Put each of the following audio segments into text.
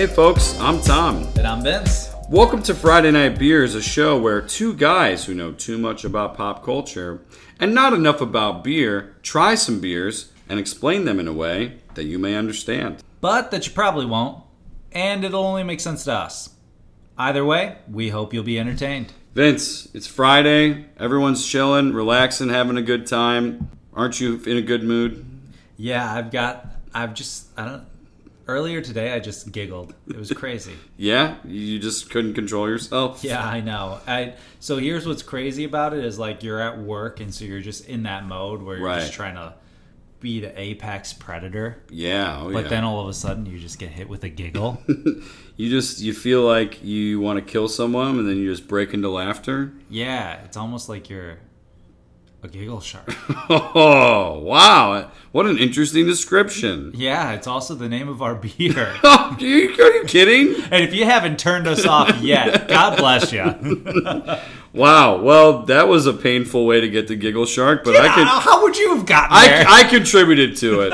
Hey, folks, I'm Tom. And I'm Vince. Welcome to Friday Night Beers, a show where two guys who know too much about pop culture and not enough about beer try some beers and explain them in a way that you may understand. But that you probably won't, and it'll only make sense to us. Either way, we hope you'll be entertained. Vince, it's Friday. Everyone's chilling, relaxing, having a good time. Aren't you in a good mood? Yeah, I've got, I've just, I don't, earlier today I just giggled. It was crazy. Yeah, you just couldn't control yourself. yeah, I know. I so here's what's crazy about it is like you're at work and so you're just in that mode where you're Right. just trying to be the apex predator. Yeah, oh But yeah. then all of a sudden you just get hit with a giggle. you just you feel like you want to kill someone, and then you just break into laughter. yeah, it's almost like you're a giggle shark. Oh wow! What an interesting description. yeah, it's also the name of our beer. Oh, are you, are you kidding? And if you haven't turned us off yet, God bless you. Wow. Well, that was a painful way to get to Giggle Shark, but I could. how would you have gotten there? I, I contributed to it.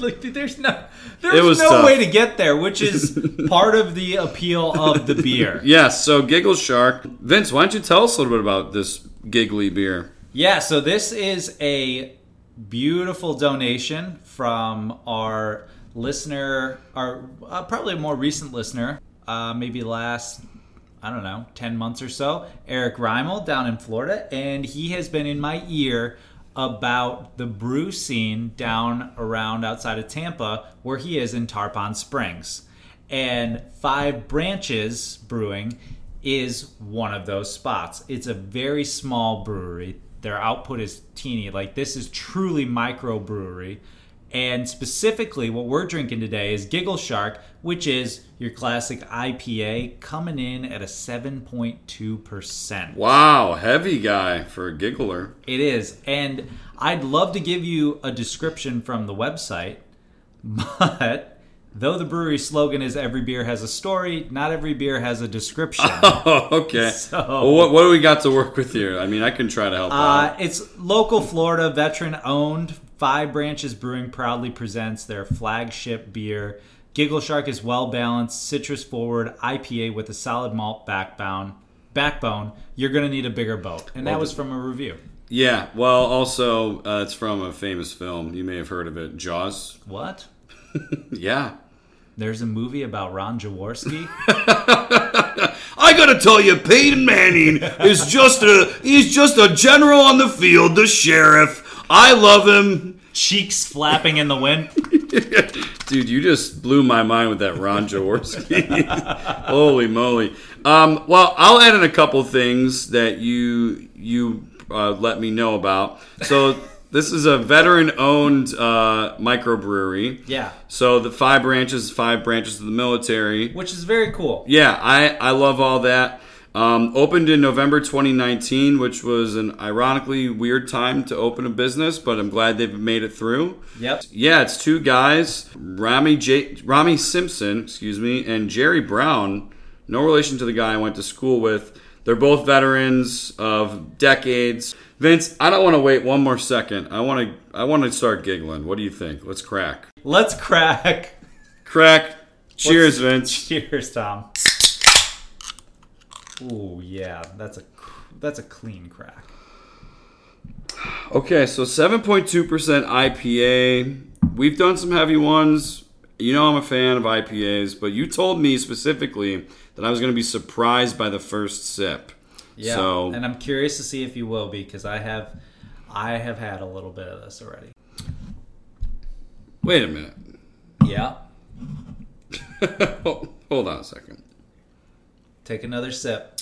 like, there's no, there's was no tough. way to get there, which is part of the appeal of the beer. Yes. So Giggle Shark, Vince, why don't you tell us a little bit about this giggly beer? Yeah, so this is a beautiful donation from our listener, our uh, probably more recent listener, uh, maybe last, I don't know, 10 months or so, Eric Reimel down in Florida. And he has been in my ear about the brew scene down around outside of Tampa, where he is in Tarpon Springs. And Five Branches Brewing is one of those spots. It's a very small brewery. Their output is teeny. Like this is truly microbrewery. And specifically, what we're drinking today is Giggle Shark, which is your classic IPA, coming in at a 7.2%. Wow, heavy guy for a giggler. It is. And I'd love to give you a description from the website, but though the brewery slogan is every beer has a story, not every beer has a description. Oh, okay. So- well, what, what do we got to work with here? I mean, I can try to help Uh, it's local Florida, veteran owned. Five Branches Brewing proudly presents their flagship beer. Giggle Shark is well balanced, citrus forward IPA with a solid malt backbone. Backbone. You're gonna need a bigger boat, and that was from a review. Yeah. Well, also, uh, it's from a famous film. You may have heard of it, Jaws. What? Yeah. There's a movie about Ron Jaworski. I gotta tell you, Peyton Manning is just a he's just a general on the field, the sheriff. I love him. cheeks flapping in the wind. Dude, you just blew my mind with that Ron Jaworski. Holy moly. Um, well, I'll add in a couple things that you you uh, let me know about. So this is a veteran-owned uh, microbrewery. Yeah, So the five branches, five branches of the military. which is very cool. Yeah, I, I love all that. Um, opened in November 2019, which was an ironically weird time to open a business, but I'm glad they've made it through. Yep. Yeah, it's two guys, Rami J- Rami Simpson, excuse me, and Jerry Brown. No relation to the guy I went to school with. They're both veterans of decades. Vince, I don't want to wait one more second. I want to I want to start giggling. What do you think? Let's crack. Let's crack. Crack. Cheers, Vince. Cheers, Tom. Oh yeah, that's a that's a clean crack. Okay, so 7.2% IPA. We've done some heavy ones. You know I'm a fan of IPAs, but you told me specifically that I was going to be surprised by the first sip. Yeah, So, and I'm curious to see if you will be because I have I have had a little bit of this already. wait a minute. Yeah, Hold on a second. take another sip.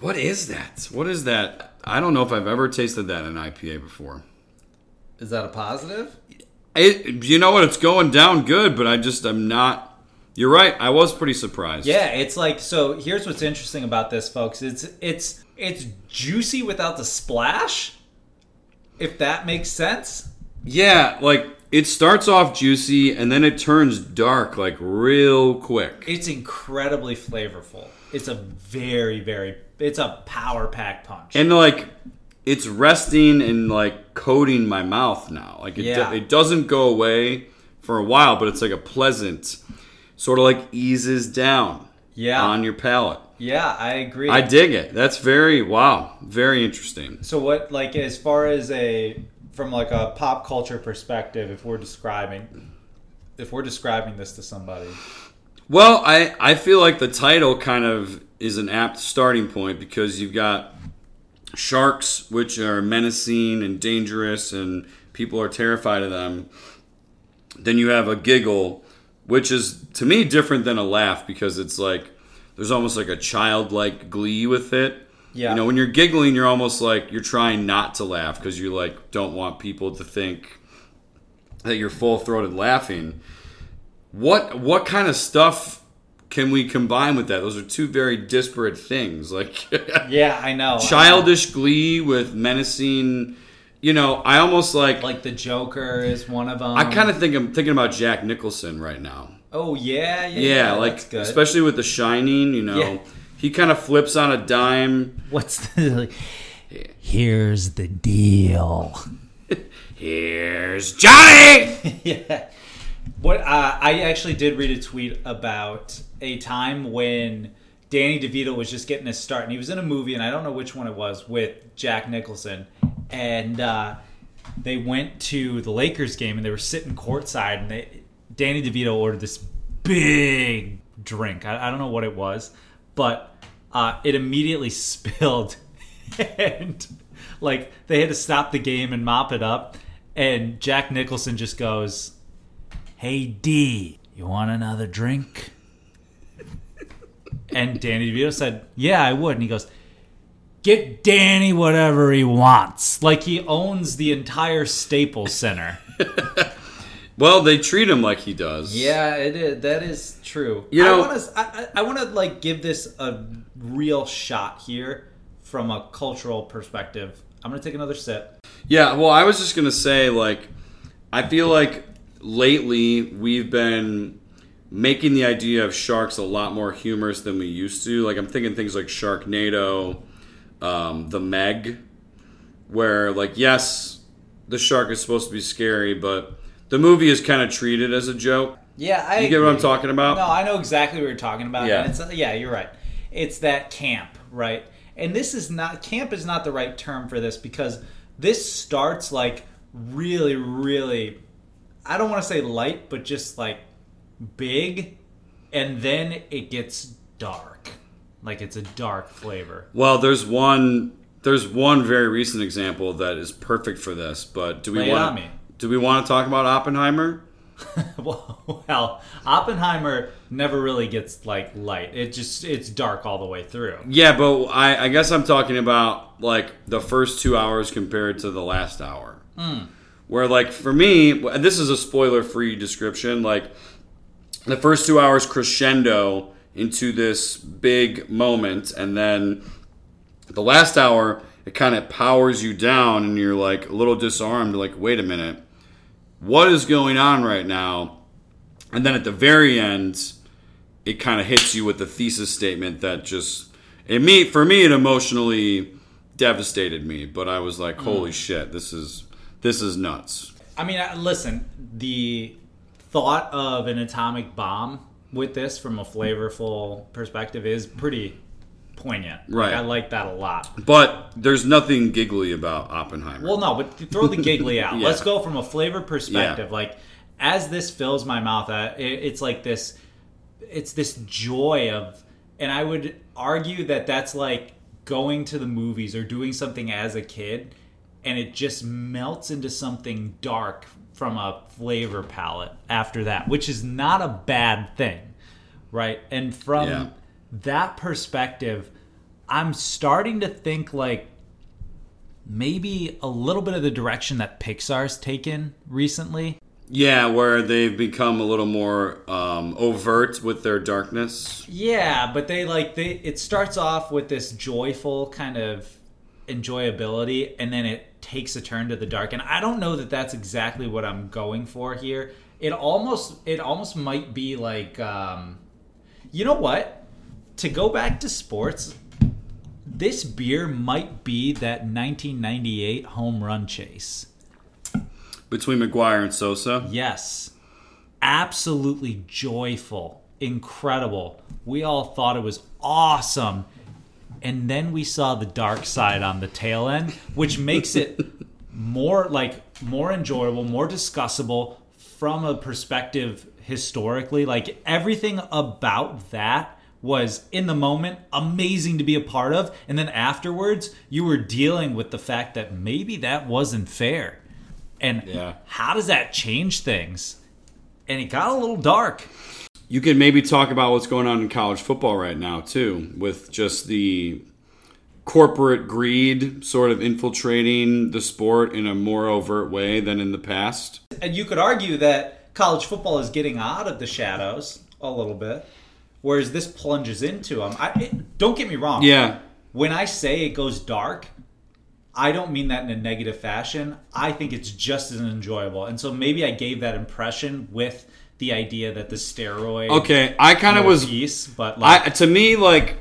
What is that? What is that? I don't know if I've ever tasted that in IPA before. Is that a positive? It, you know what? It's going down good, but I just I'm not. You're right. I was pretty surprised. Yeah, it's like so. Here's what's interesting about this, folks. It's it's it's juicy without the splash. If that makes sense. Yeah, like it starts off juicy and then it turns dark like real quick. It's incredibly flavorful. It's a very, very, it's a power pack punch. And like it's resting and like coating my mouth now. Like it, Yeah. it doesn't go away for a while, but it's like a pleasant. Sort of like eases down Yeah. on your palate. Yeah, I agree. I dig it. That's very wow, very interesting. So what like as far as a from like a pop culture perspective, if we're describing if we're describing this to somebody. Well, I I feel like the title kind of is an apt starting point because you've got sharks which are menacing and dangerous and people are terrified of them. Then you have a giggle which is to me different than a laugh because it's like there's almost like a childlike glee with it. Yeah. You know, when you're giggling, you're almost like you're trying not to laugh because you like don't want people to think that you're full throated laughing. What what kind of stuff can we combine with that? Those are two very disparate things. Like Yeah, I know. childish glee with menacing. You know, I almost like. like the Joker is one of them. I kind of think I'm thinking about Jack Nicholson right now. Oh yeah, yeah. Yeah, like that's good. especially with The Shining. You know, Yeah. he kind of flips on a dime. what's the like, Here's the deal. Here's Johnny. yeah. What uh, I actually did read a tweet about a time when Danny DeVito was just getting his start, and he was in a movie, and I don't know which one it was with Jack Nicholson, and uh, they went to the Lakers game, and they were sitting courtside, and they, Danny DeVito ordered this big drink. I, I don't know what it was, but uh, it immediately spilled, and like they had to stop the game and mop it up, and Jack Nicholson just goes. Hey D, you want another drink? And Danny DeVito said, Yeah, I would. And he goes, Get Danny whatever he wants. Like he owns the entire Staples Center. Well, they treat him like he does. yeah, it is. That is true. You know- I want to. I, I I want to like give this a real shot here from a cultural perspective. I'm gonna take another sip. Yeah, well, I was just gonna say, like, I feel like lately we've been making the idea of sharks a lot more humorous than we used to. Like, I'm thinking things like Sharknado, um, The Meg, where, like, yes, the shark is supposed to be scary, but the movie is kind of treated as a joke. Yeah, I You get what I'm talking about? No, I know exactly what you're talking about. Yeah. It's, yeah, you're right. It's that camp, right? And this is not camp is not the right term for this because this starts like really, really. I don't want to say light, but just like big, and then it gets dark. Like it's a dark flavor. Well, there's one. There's one very recent example that is perfect for this, but do we want do we want to talk about Oppenheimer? well, Oppenheimer never really gets like light. It just it's dark all the way through. Yeah, but I, I guess I'm talking about like the first two hours compared to the last hour. Hmm. Where like for me, this is a spoiler-free description. Like the first two hours crescendo into this big moment, and then the last hour it kind of powers you down, and you're like a little disarmed. Like, wait a minute, what is going on right now? And then at the very end, it kind of hits you with the thesis statement that just it me for me it emotionally devastated me. But I was like, holy mm. shit, this is this is nuts. I mean, listen, the thought of an atomic bomb with this from a flavorful perspective is pretty poignant. Like, Right. I like that a lot. But there's nothing giggly about Oppenheimer. Well, no, but throw the giggly out. Yeah. Let's go from a flavor perspective. Like, as this fills my mouth, it, it's like this, it's this joy of, and I would argue that that's like going to the movies or doing something as a kid, and it just melts into something dark from a flavor palette after that, which is not a bad thing, right? And from Yeah. that perspective, I'm starting to think like maybe a little bit of the direction that Pixar's taken recently. yeah, where they've become a little more um, overt with their darkness. Yeah, but they like they it starts off with this joyful kind of enjoyability and then it takes a turn to the dark and I don't know that that's exactly what I'm going for here. It almost it almost might be like um you know what? To go back to sports, this beer might be that 1998 home run chase. Between McGwire and Sosa. Yes. Absolutely joyful incredible. We all thought it was awesome. And then we saw the dark side on the tail end, which makes it more like more enjoyable, more discussable from a perspective historically. Like everything about that was in the moment amazing to be a part of and then afterwards you were dealing with the fact that maybe that wasn't fair and Yeah. how does that change things and it got a little dark You could maybe talk about what's going on in college football right now too, with just the corporate greed sort of infiltrating the sport in a more overt way than in the past. and you could argue that college football is getting out of the shadows a little bit whereas this plunges into them I, it, don't get me wrong Yeah. when I say it goes dark, I don't mean that in a negative fashion. I think it's just as enjoyable. And so maybe I gave that impression with the idea that the steroid Okay, I kind of was piece, but like I to me like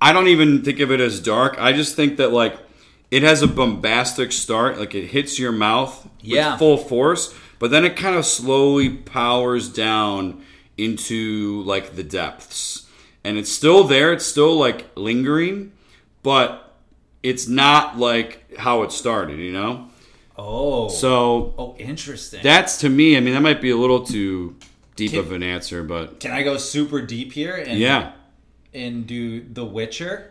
I don't even think of it as dark. I just think that like it has a bombastic start, like it hits your mouth Yeah. with full force, but then it kind of slowly powers down into like the depths. And it's still there, it's still like lingering, but it's not like how it started, you know? Oh, So oh, interesting. that's to me, I mean that might be a little too deep Can- of an answer, but Can I go super deep here and yeah. and do The Witcher?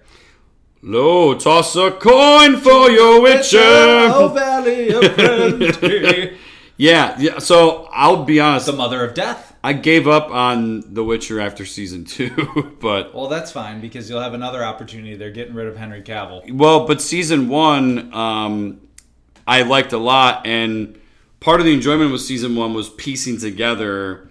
Lo, toss a coin for your witcher. Oh, Valley of Plenty. Yeah, yeah. So I'll be honest. the Mother of Death. I gave up on The Witcher after season two, but Well, that's fine because you'll have another opportunity. They're getting rid of Henry Cavill. well, but season one, um, I liked a lot, and part of the enjoyment with season one was piecing together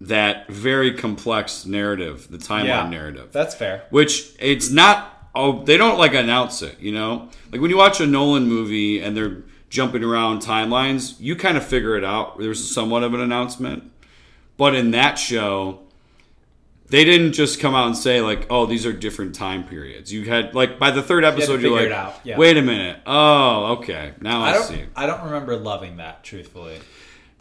that very complex narrative, the timeline narrative. That's fair. which it's not oh they don't like announce it you know like when you watch a nolan movie and they're jumping around timelines you kind of figure it out there's somewhat of an announcement but in that show they didn't just come out and say like oh these are different time periods you had like by the third episode you're like it out, yeah. wait a minute oh okay now i, I see I don't remember loving that. Truthfully,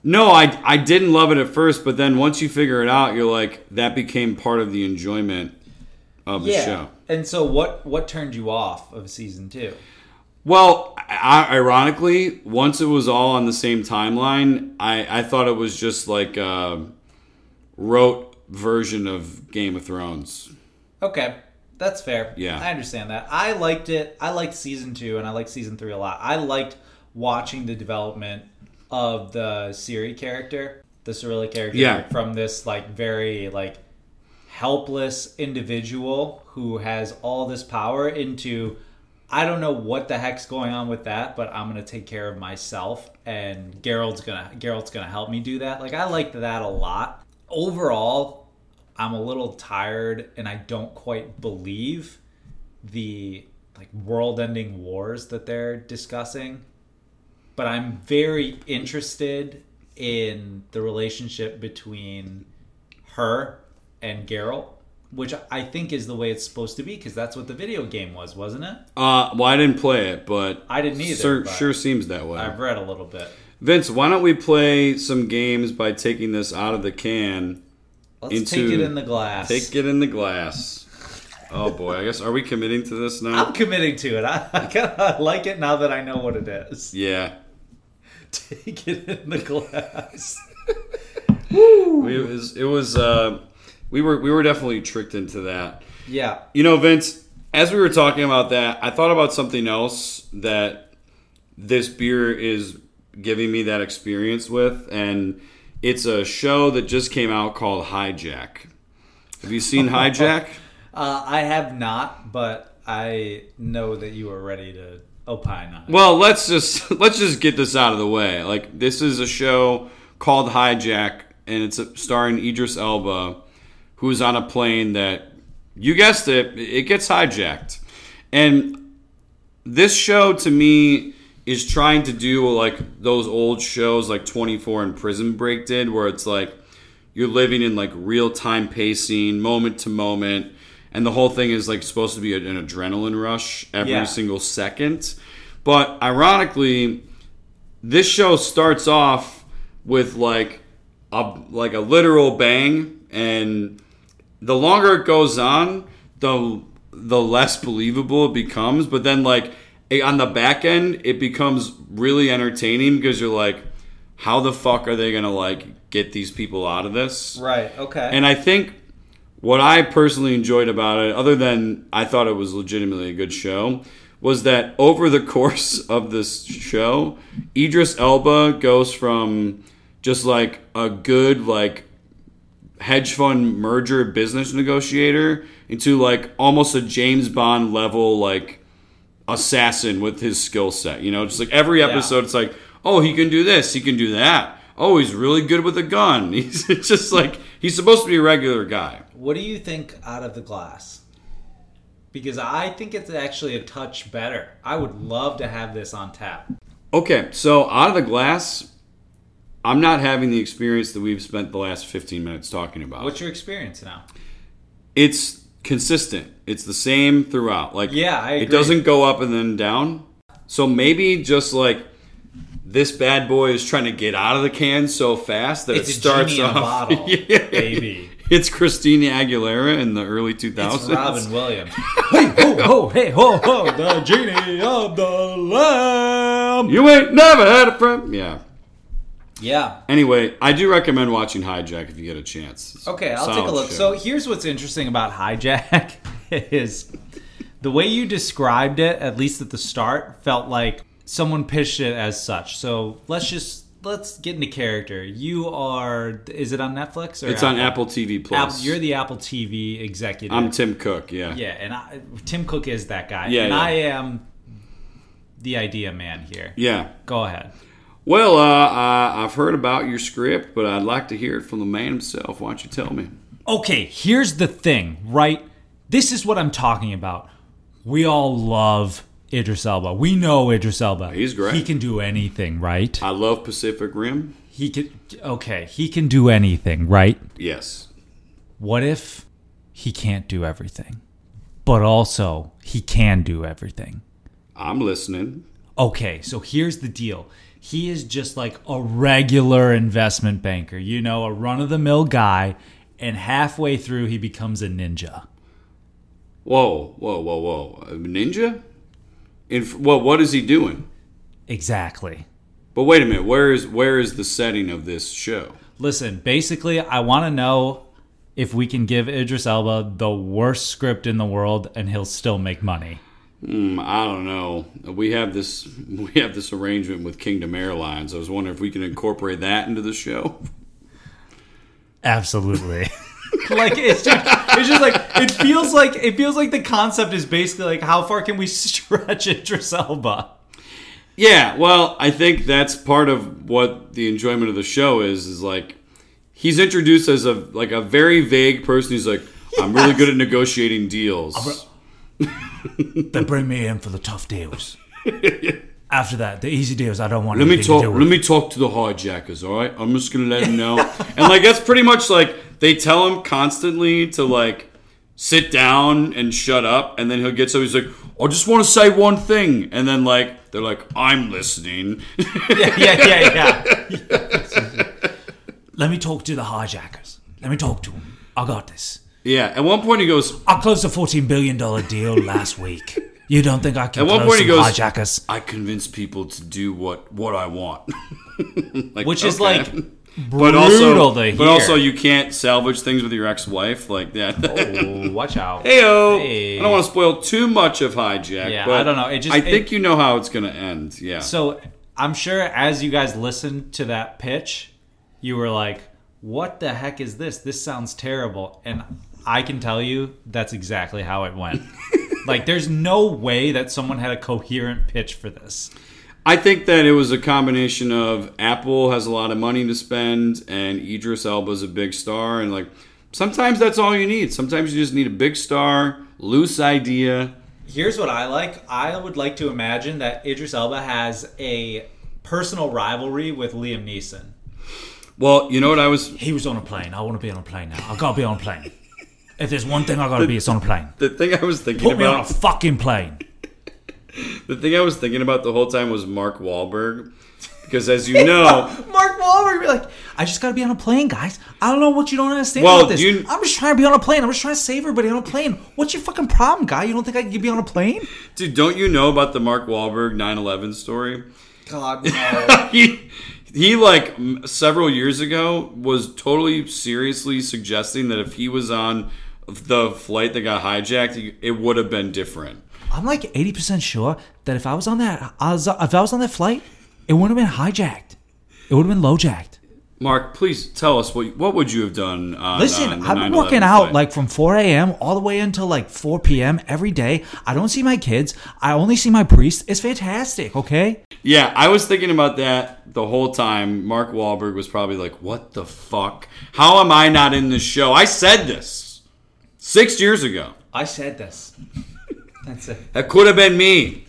no I, I didn't love it at first but then once you figure it out you're like that became part of the enjoyment of the show And so, what what turned you off of season two? Well, I, ironically, once it was all on the same timeline, I, I thought it was just like uh, a rote version of Game of Thrones. Okay, that's fair. Yeah. I understand that. I liked it. I liked season two, and I liked season three a lot. I liked watching the development of the Ciri character, the Cirilla character, Yeah. from this like very like helpless individual who has all this power into I don't know what the heck's going on with that, but I'm gonna take care of myself, and Geralt's gonna Geralt's gonna help me do that. Like I liked that a lot. Overall, I'm a little tired, and I don't quite believe the like world-ending wars that they're discussing. But I'm very interested in the relationship between her and Geralt, which I think is the way it's supposed to be because that's what the video game was, wasn't it? Uh, well, I didn't play it, but I didn't either, Sure, sure seems that way. I've read a little bit. Vince, why don't we play some games by taking this out of the can? Let's Into- take it in the glass. Take it in the glass. Oh boy, I guess are we committing to this now? I'm committing to it. I, I kind of like it now that I know what it is. yeah. Take it in the glass. We, it was, it was uh, we were we were definitely tricked into that. Yeah. You know, Vince, as we were talking about that, I thought about something else that this beer is giving me that experience with, and it's a show that just came out called Hijack. Have you seen Hijack? Uh, I have not, but I know that you are ready to opine on it. Well, let's just let's just get this out of the way. Like this is a show called Hijack, and it's starring Idris Elba, who's on a plane that you guessed it, it gets hijacked, and this show to me is trying to do like those old shows like 24 and Prison Break did, where it's like you're living in like real time pacing, moment to moment, and the whole thing is like supposed to be an adrenaline rush every Yeah. single second. But ironically, this show starts off with like a like a literal bang and the longer it goes on, the the less believable it becomes. But then, like on the back end, it becomes really entertaining because you're like, how the fuck are they gonna like get these people out of this? Right. Okay. And I think what I personally enjoyed about it, other than I thought it was legitimately a good show, was that over the course of this show, Idris Elba goes from just like a good like hedge fund merger business negotiator into like almost a James Bond level like assassin with his skill set. You know, just like every episode, it's like, oh, he can do this, he can do that. Oh, he's really good with a gun. He's just like he's supposed to be a regular guy. what do you think out of the glass? Because I think it's actually a touch better. I would love to have this on tap. Okay, so out of the glass, I'm not having the experience that we've spent the last 15 minutes talking about. What's your experience now? it's consistent. It's the same throughout. Like Yeah, I it doesn't go up and then down. So maybe just like this bad boy is trying to get out of the can so fast that It's it starts genie in a off. bottle, Yeah. baby. It's Christina Aguilera in the early 2000s. It's Robin Williams. hey ho ho hey ho ho the genie of the lamp. You ain't never had a friend. Yeah. Yeah. Anyway, I do recommend watching Hijack if you get a chance. It's Okay, I'll take a look. show. So here's what's interesting about Hijack is the way you described it, at least at the start, felt like someone pitched it as such. So let's just let's get into character. You are is it on Netflix or it's on Apple TV Plus. Apple, you're the Apple TV executive. I'm Tim Cook. Yeah. yeah, and I, Tim Cook is that guy. Yeah, and yeah. I am the idea man here. Yeah. Go ahead. Well, uh, I, I've heard about your script, but I'd like to hear it from the man himself. Why don't you tell me? Okay, here's the thing, right? This is what I'm talking about. We all love Idris Elba. We know Idris Elba. He's great. He can do anything, right? I love Pacific Rim. He can. Okay, he can do anything, right? Yes. What if he can't do everything, but also he can do everything? I'm listening. Okay, so here's the deal. He is just like a regular investment banker, you know, a run of the mill guy, and halfway through he becomes a ninja. Whoa, whoa, whoa, whoa! A ninja? In well, what is he doing? Exactly. But wait a minute. Where is where is the setting of this show? Listen, basically, I want to know if we can give Idris Elba the worst script in the world and he'll still make money. Hmm, I don't know. We have this we have this arrangement with Kingdom Airlines. I was wondering if we can incorporate that into the show. Absolutely. like it's just, it's just like it feels like it feels like the concept is basically like how far can we stretch Idris Elba? Yeah, well, I think that's part of what the enjoyment of the show is. Is like he's introduced as a like a very vague person. He's like, I'm really good at negotiating deals. They bring me in for the tough deals. After that, the easy deals I don't want Let me talk. Let me talk to the hijackers. All right, I'm just gonna let him know. and like that's pretty much like they tell him constantly to like sit down and shut up, and then he'll get so he's like, I just want to say one thing, and then like they're like, I'm listening. yeah, yeah, yeah, yeah. Let me talk to the hijackers. Let me talk to them. I got this. Yeah. At one point he goes, I closed a fourteen billion dollar deal last week. You don't think I can At one point he goes- hijackers? I convince people to do what what I want. like, Which is okay. like but brutal also, but also you can't salvage things with your ex-wife. Like that. Oh, watch out. Heyo. Hey. I don't want to spoil too much of hijack. Yeah, but I don't know. It just- I it- think you know how it's going to end. Yeah. So I'm sure as you guys listened to that pitch, you were like, "What the heck is this? This sounds terrible." And I can tell you that's exactly how it went. like, there's no way that someone had a coherent pitch for this. I think that it was a combination of Apple has a lot of money to spend and Idris Elba's a big star and like sometimes that's all you need. Sometimes you just need a big star, loose idea. Here's what I like. I would like to imagine that Idris Elba has a personal rivalry with Liam Neeson. Well, you know what I was He was on a plane. I want to be on a plane now. I gotta be on a plane. If there's one thing I gotta be, it's on a plane. the thing I was thinking Put me on a fucking plane. the thing I was thinking about the whole time was Mark Wahlberg because as you know, Mark Wahlberg. We're like, I just got to be on a plane, guys. I don't know what you don't understand Well, about this. you- I'm just trying to be on a plane. I'm just trying to save everybody on a plane. What's your fucking problem, guy? You don't think I can be on a plane? Dude, don't you know about the Mark Wahlberg 9/11 story? God, no. he he like several years ago was totally seriously suggesting that if he was on the flight that got hijacked, it would have been different. I'm like 80% sure that if I was on that, I was, if I was on that flight, it wouldn't have been hijacked. It would have been lowjacked. Mark, please tell us what what would you have done? On, Listen, on the I've been working out flight? like from 4 a.m. all the way until like 4 p.m. every day. I don't see my kids. I only see my priest. It's fantastic, okay? Yeah, I was thinking about that the whole time. Mark Wahlberg was probably like, "What the fuck? How am I not in this show?" I said this six years ago. I said this. That's it. That could have been me,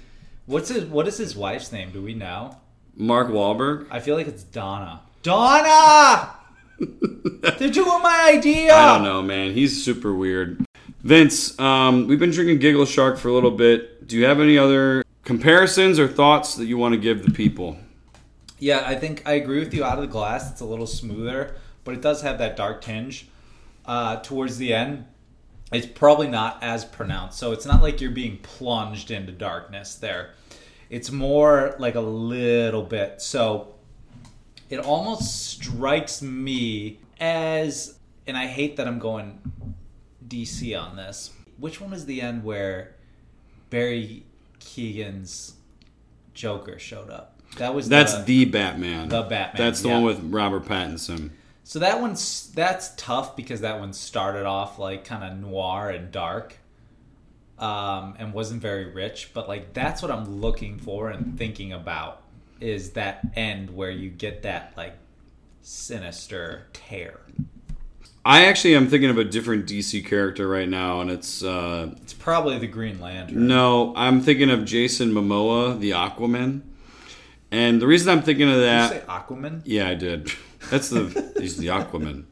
What's his, what is his wife's name? Do we know? Mark Wahlberg. I feel like it's Donna. Donna! They're doing my idea! I don't know, man. He's super weird. Vince, um, we've been drinking Giggle Shark for a little bit. Do you have any other comparisons or thoughts that you want to give the people? Yeah, I think I agree with you. Out of the glass, it's a little smoother, but it does have that dark tinge uh, towards the end. It's probably not as pronounced, so it's not like you're being plunged into darkness there. It's more like a little bit. So it almost strikes me as, and I hate that I'm going DC on this. Which one is the end where Barry Keoghan's Joker showed up? That was That's the, the Batman. The Batman, That's the yeah. one with Robert Pattinson. So that one's that's tough because that one started off like kind of noir and dark, um, and wasn't very rich. But like that's what I'm looking for and thinking about is that end where you get that like sinister tear. I actually am thinking of a different DC character right now, and it's uh, It's probably the Green Lantern. no, I'm thinking of Jason Momoa, the Aquaman. And the reason I'm thinking of Did that, you say Aquaman? yeah, I did. That's the he's the Aquaman.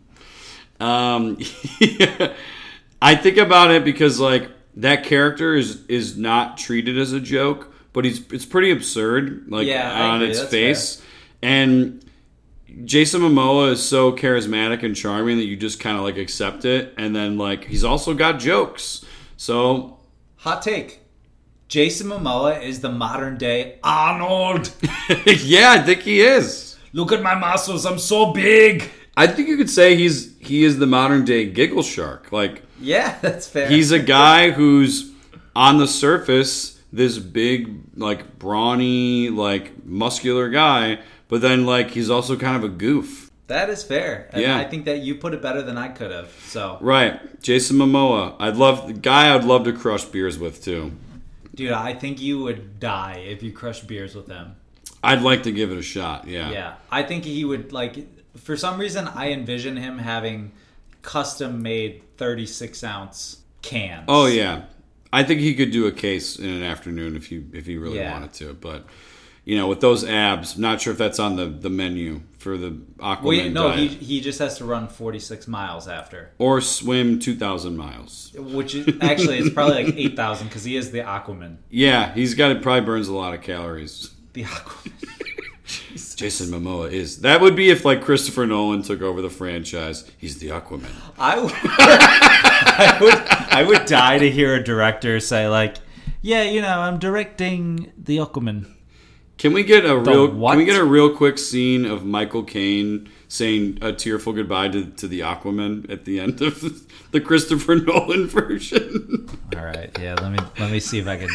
Um, I think about it because like that character is is not treated as a joke, but he's it's pretty absurd, like Yeah, on its That's face. And Jason Momoa is so charismatic and charming that you just kind of like accept it, and then like he's also got jokes. So Hot take. Jason Momoa is the modern day Arnold. yeah, I think he is. Look at my muscles. I'm so big. I think you could say he's he is the modern day giggle shark. Like Yeah, that's fair. he's a guy who's on the surface this big like brawny like muscular guy, but then like he's also kind of a goof. That is fair. And Yeah. I think that you put it better than I could have. So, Right, Jason Momoa. I'd love the guy. I'd love to crush beers with too. dude, I think you would die if you crushed beers with him. I'd like to give it a shot. Yeah. Yeah. I think he would, like, for some reason, I envision him having custom made 36 ounce cans. Oh yeah, I think he could do a case in an afternoon if he if he really Yeah. wanted to. But you know, with those abs, not sure if that's on the the menu for the Aquaman Well, no, he, diet. he just has to run 46 miles after. or swim two thousand miles. Which is actually, it's probably like 8,000 because he is the Aquaman. Yeah, he's got it. Probably burns a lot of calories. The Aquaman. Jason Momoa is. That would be if like Christopher Nolan took over the franchise. He's the Aquaman. I would, I would, I would die to hear a director say like, "Yeah, you know, I'm directing the Aquaman." Can we get a real? what? Can we get a real quick scene of Michael Caine saying a tearful goodbye to, to the Aquaman at the end of the Christopher Nolan version? All right, yeah. Let me let me see if I can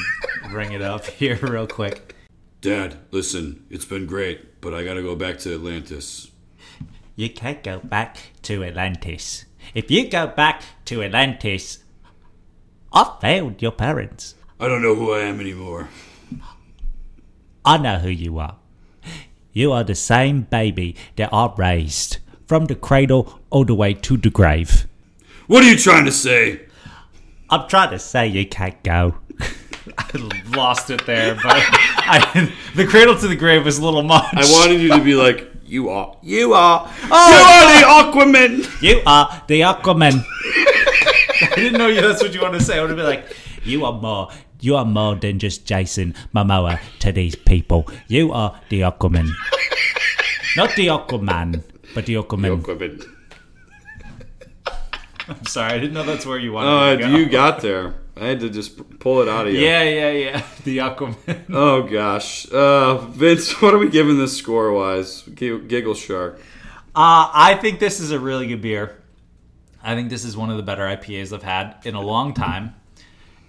bring it up here real quick. Dad, listen, it's been great, but I gotta go back to Atlantis. You can't go back to Atlantis. If you go back to Atlantis, I failed your parents. I don't know who I am anymore. I know who you are. You are the same baby that I raised from the cradle all the way to the grave. What are you trying to say? I'm trying to say you can't go. I lost it there, but I, the cradle to the grave was a little much. I wanted you to be like, you are, you are, Oh, you are the Aquaman. You are the Aquaman. I didn't know you. That's what you wanted to say. I would have been like, You are more. You are more than just Jason Momoa to these people. You are the Aquaman. Not the Aquaman, but the Aquaman. Equipment. I'm sorry, I didn't know that's where you wanted Uh, to go. you got there. I had to just pull it out of you. yeah, yeah, yeah. The Aquaman. Oh gosh, uh, Vince, what are we giving this score wise? Giggle Shark. Uh, I think this is a really good beer. I think this is one of the better IPAs I've had in a long time.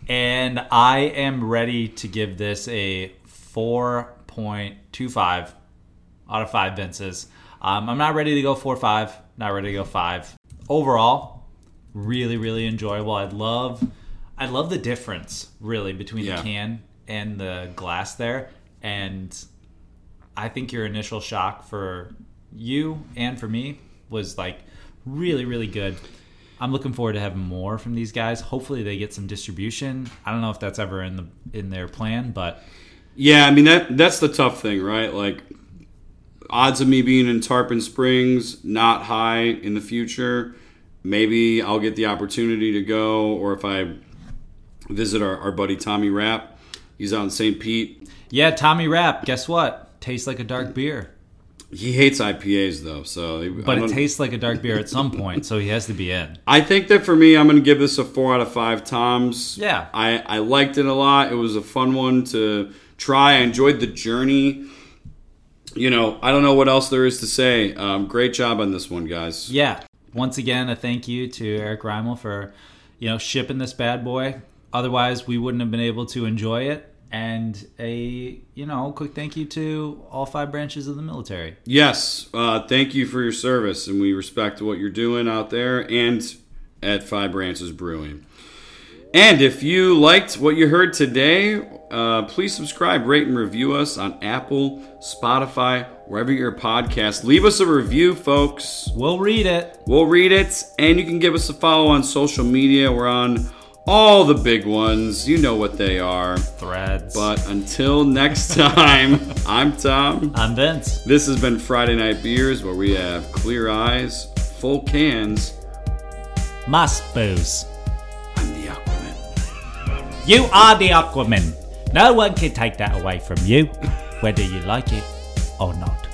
And I am ready to give this a 4.25 out of 5 Vinces. Um, I'm not ready to go 4 5, not ready to go 5. Overall, really, really enjoyable. I'd love I love the difference really between Yeah. the can and the glass there. And I think your initial shock for you and for me was like really, really good. I'm looking forward to having more from these guys. Hopefully, they get some distribution. I don't know if that's ever in the in their plan, but Yeah, I mean that that's the tough thing, right? Like odds of me being in Tarpon Springs not high in the future. Maybe I'll get the opportunity to go, or if I visit our, our buddy Tommy Rapp, he's out in St. Pete. yeah, Tommy Rapp. Guess what? Tastes like a dark beer, He hates IPAs though, so but it tastes like a dark beer at some point, so he has to be in. I think that for me, I'm going to give this a four out of five toms. Yeah. I, I liked it a lot. It was a fun one to try. I enjoyed the journey. You know, I don't know what else there is to say. Um, great job on this one, guys. Yeah. Once again, a thank you to Eric Reimel for, you know, shipping this bad boy. Otherwise, we wouldn't have been able to enjoy it. And a, you know, quick thank you to all five branches of the military. Yes, uh, thank you for your service, and we respect what you're doing out there and at Five Branches Brewing. And if you liked what you heard today, uh, please subscribe, rate, and review us on Apple, Spotify, wherever your podcast. Leave us a review, folks. We'll read it. We'll read it, and you can give us a follow on social media. We're on all the big ones. You know what they are. Threads. But until next time, I'm Tom. I'm Vince. This has been Friday Night Beers, where we have clear eyes, full cans. Must booze. I'm the Aquaman. You are the Aquaman. No one can take that away from you, whether you like it or not.